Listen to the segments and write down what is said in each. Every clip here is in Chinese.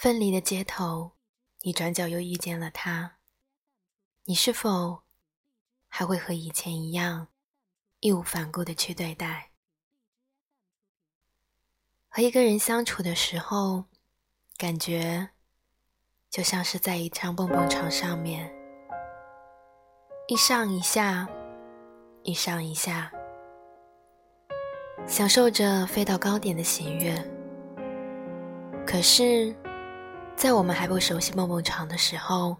分离的街头，你转角又遇见了他，你是否还会和以前一样义无反顾的去对待？和一个人相处的时候，感觉就像是在一张蹦蹦床上面，一上一下，一上一下，享受着飞到高点的喜悦。可是。在我们还不熟悉梦梦床的时候，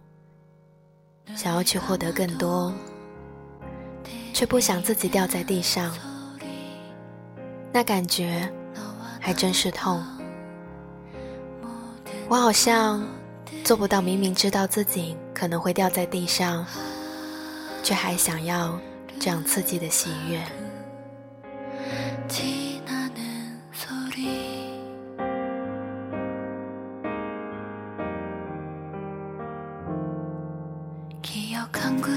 想要去获得更多，却不想自己掉在地上，那感觉还真是痛。我好像做不到，明明知道自己可能会掉在地上，却还想要这样刺激的喜悦。看过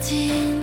听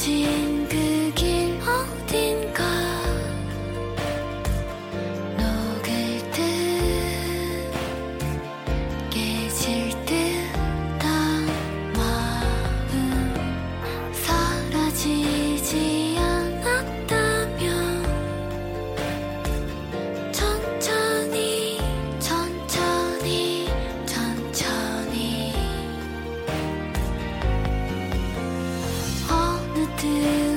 听 do.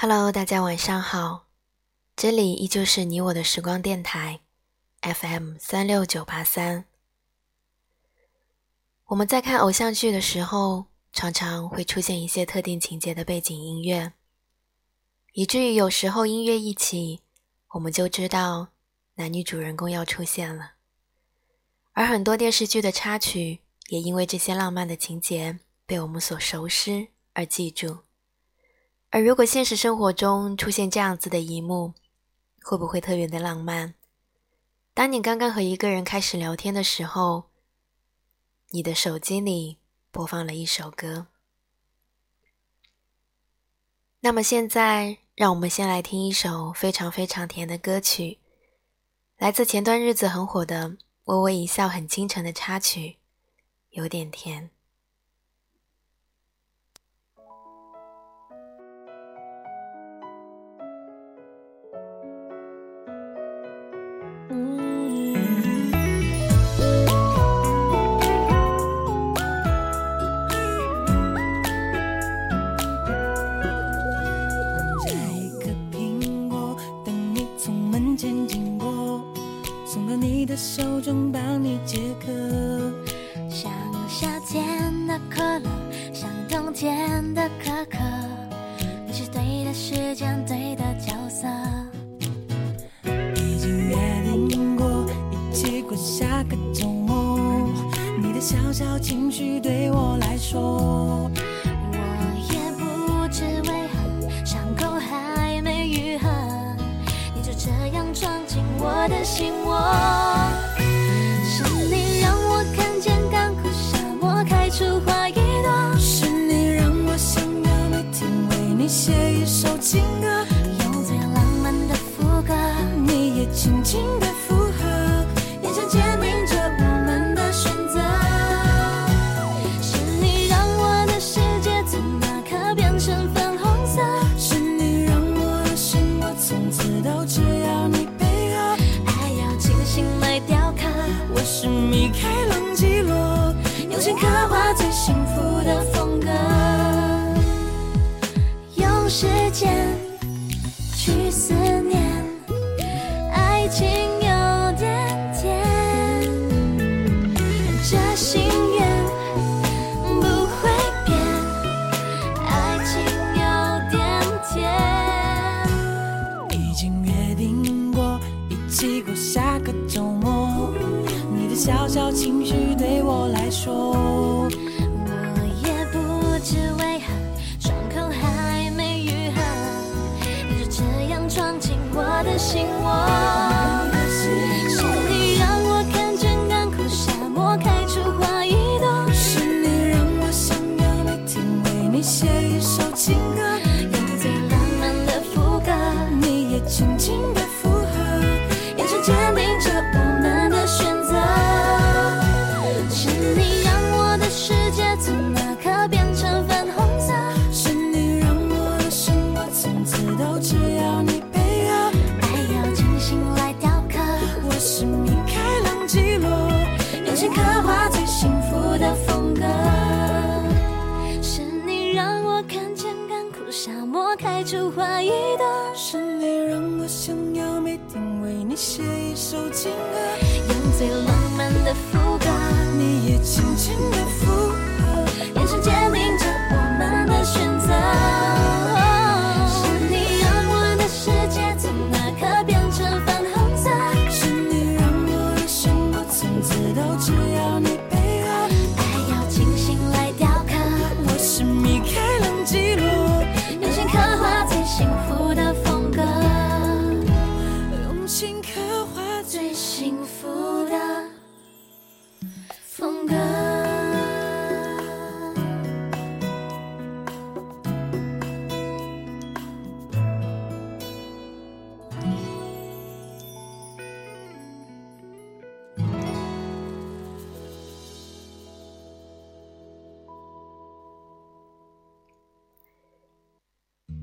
Hello，大家晚上好，这里依旧是你我的时光电台，FM 三六九八三。我们在看偶像剧的时候，常常会出现一些特定情节的背景音乐，以至于有时候音乐一起，我们就知道男女主人公要出现了。而很多电视剧的插曲，也因为这些浪漫的情节被我们所熟识而记住。而如果现实生活中出现这样子的一幕，会不会特别的浪漫？当你刚刚和一个人开始聊天的时候，你的手机里播放了一首歌，那么现在，让我们先来听一首非常非常甜的歌曲，来自前段日子很火的《微微一笑很倾城》的插曲，有点甜。像冬天的苛刻，你是对的时间，对的角色。已经约定过一起过下个周末，你的小小情绪对我来说，我也不知为何伤口还没愈合，你就这样闯进我的心窝。时间去思念。这样闯进我的心窝。写一首情歌用最浪漫的副歌你也轻轻的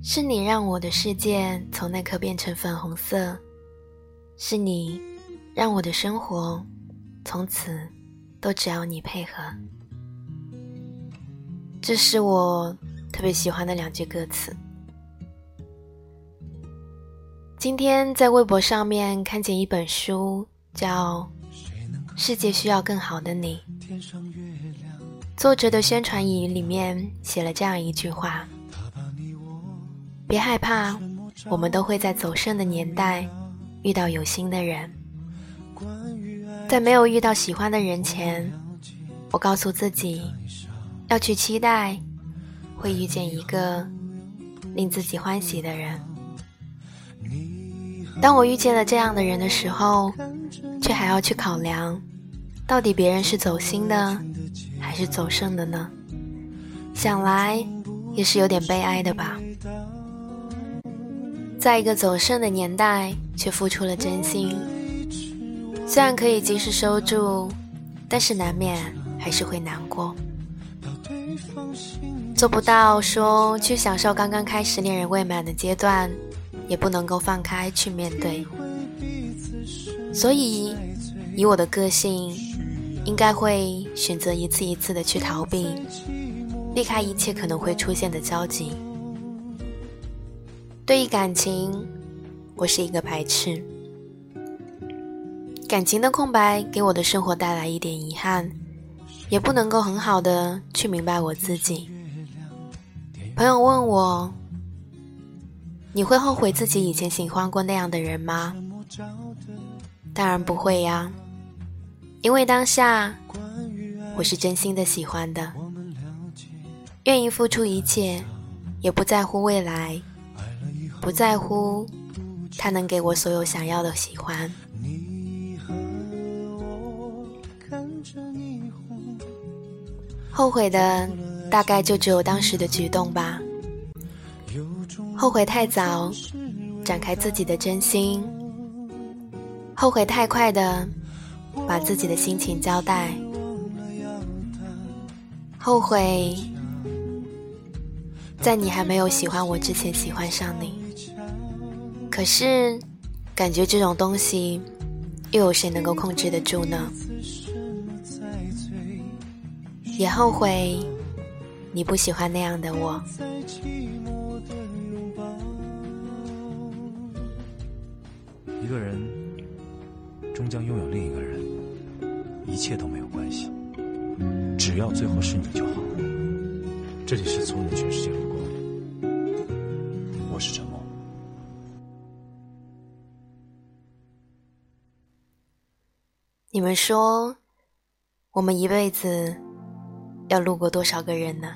是你让我的世界从那刻变成粉红色，是你让我的生活从此都只要你配合。这是我特别喜欢的两句歌词。今天在微博上面看见一本书，叫《世界需要更好的你》，作者的宣传语里面写了这样一句话。别害怕，我们都会在走肾的年代遇到有心的人。在没有遇到喜欢的人前，我告诉自己要去期待会遇见一个令自己欢喜的人。当我遇见了这样的人的时候，却还要去考量，到底别人是走心的还是走肾的呢？想来也是有点悲哀的吧。在一个走肾的年代，却付出了真心。虽然可以及时收住，但是难免还是会难过。做不到说去享受刚刚开始恋人未满的阶段，也不能够放开去面对。所以，以我的个性，应该会选择一次一次的去逃避，避开一切可能会出现的交集。对于感情，我是一个排斥。感情的空白给我的生活带来一点遗憾，也不能够很好的去明白我自己。朋友问我：“你会后悔自己以前喜欢过那样的人吗？”当然不会呀，因为当下我是真心的喜欢的，愿意付出一切，也不在乎未来，不在乎他能给我所有想要的喜欢。后悔的大概就只有当时的举动吧，后悔太早展开自己的真心，后悔太快的把自己的心情交代，后悔在你还没有喜欢我之前喜欢上你。可是，感觉这种东西，又有谁能够控制得住呢？也后悔，你不喜欢那样的我。一个人终将拥有另一个人，一切都没有关系，只要最后是你就好。这里是从你的全世界你们说，我们一辈子。要路过多少个人呢？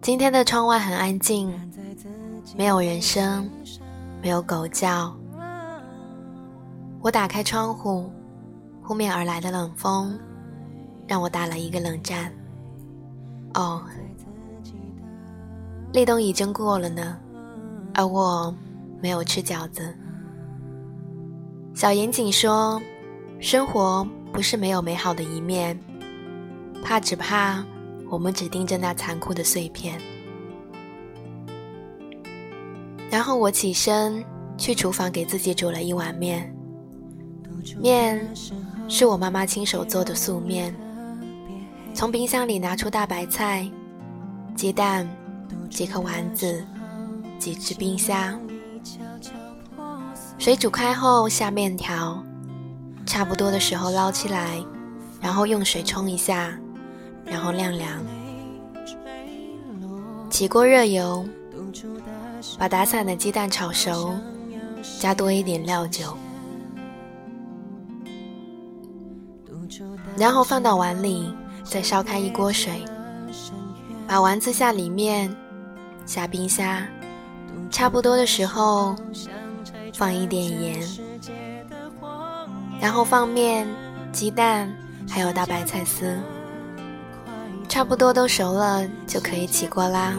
今天的窗外很安静，没有人声，没有狗叫。我打开窗户，扑面而来的冷风让我打了一个冷战。哦，立冬已经过了呢，而我没有吃饺子。小严谨说：“生活。”不是没有美好的一面，怕只怕我们只盯着那残酷的碎片。然后我起身去厨房给自己煮了一碗面，面是我妈妈亲手做的素面。从冰箱里拿出大白菜、鸡蛋、几颗丸子、几只冰虾，水煮开后下面条。差不多的时候捞起来，然后用水冲一下，然后晾凉。起锅热油，把打散的鸡蛋炒熟，加多一点料酒，然后放到碗里，再烧开一锅水，把丸子下里面，下冰虾，差不多的时候放一点盐。然后放面、鸡蛋，还有大白菜丝，差不多都熟了，就可以起锅啦。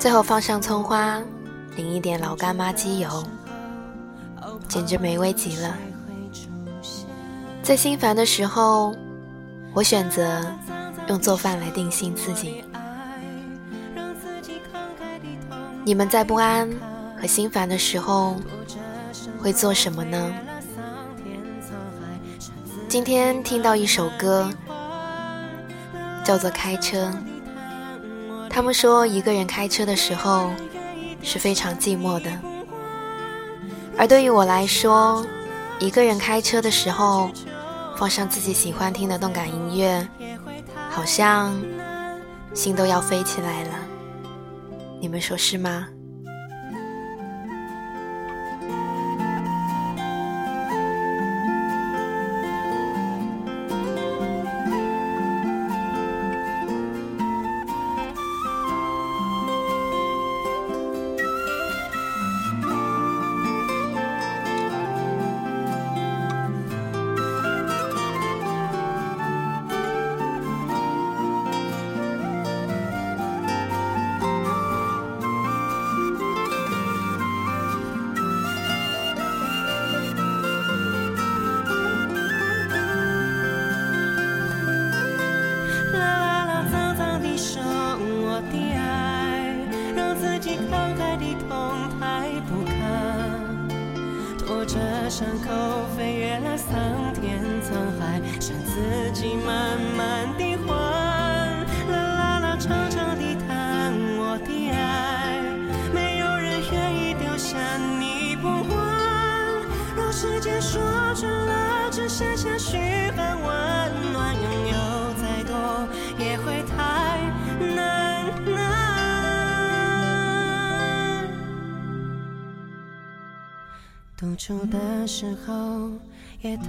最后放上葱花，淋一点老干妈鸡油，简直美味极了。在心烦的时候，我选择用做饭来定心自己。你们在不安和心烦的时候会做什么呢？今天听到一首歌，叫做《开车》。他们说，一个人开车的时候是非常寂寞的。而对于我来说，一个人开车的时候，放上自己喜欢听的动感音乐，好像心都要飞起来了。你们说是吗？伤口飞越了桑田沧海，剩自己慢慢独处的时候也特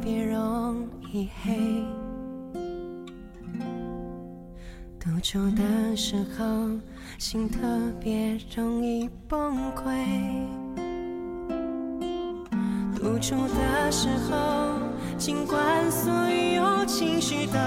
别容易黑，独处的时候心特别容易崩溃，独处的时候，尽管所有情绪都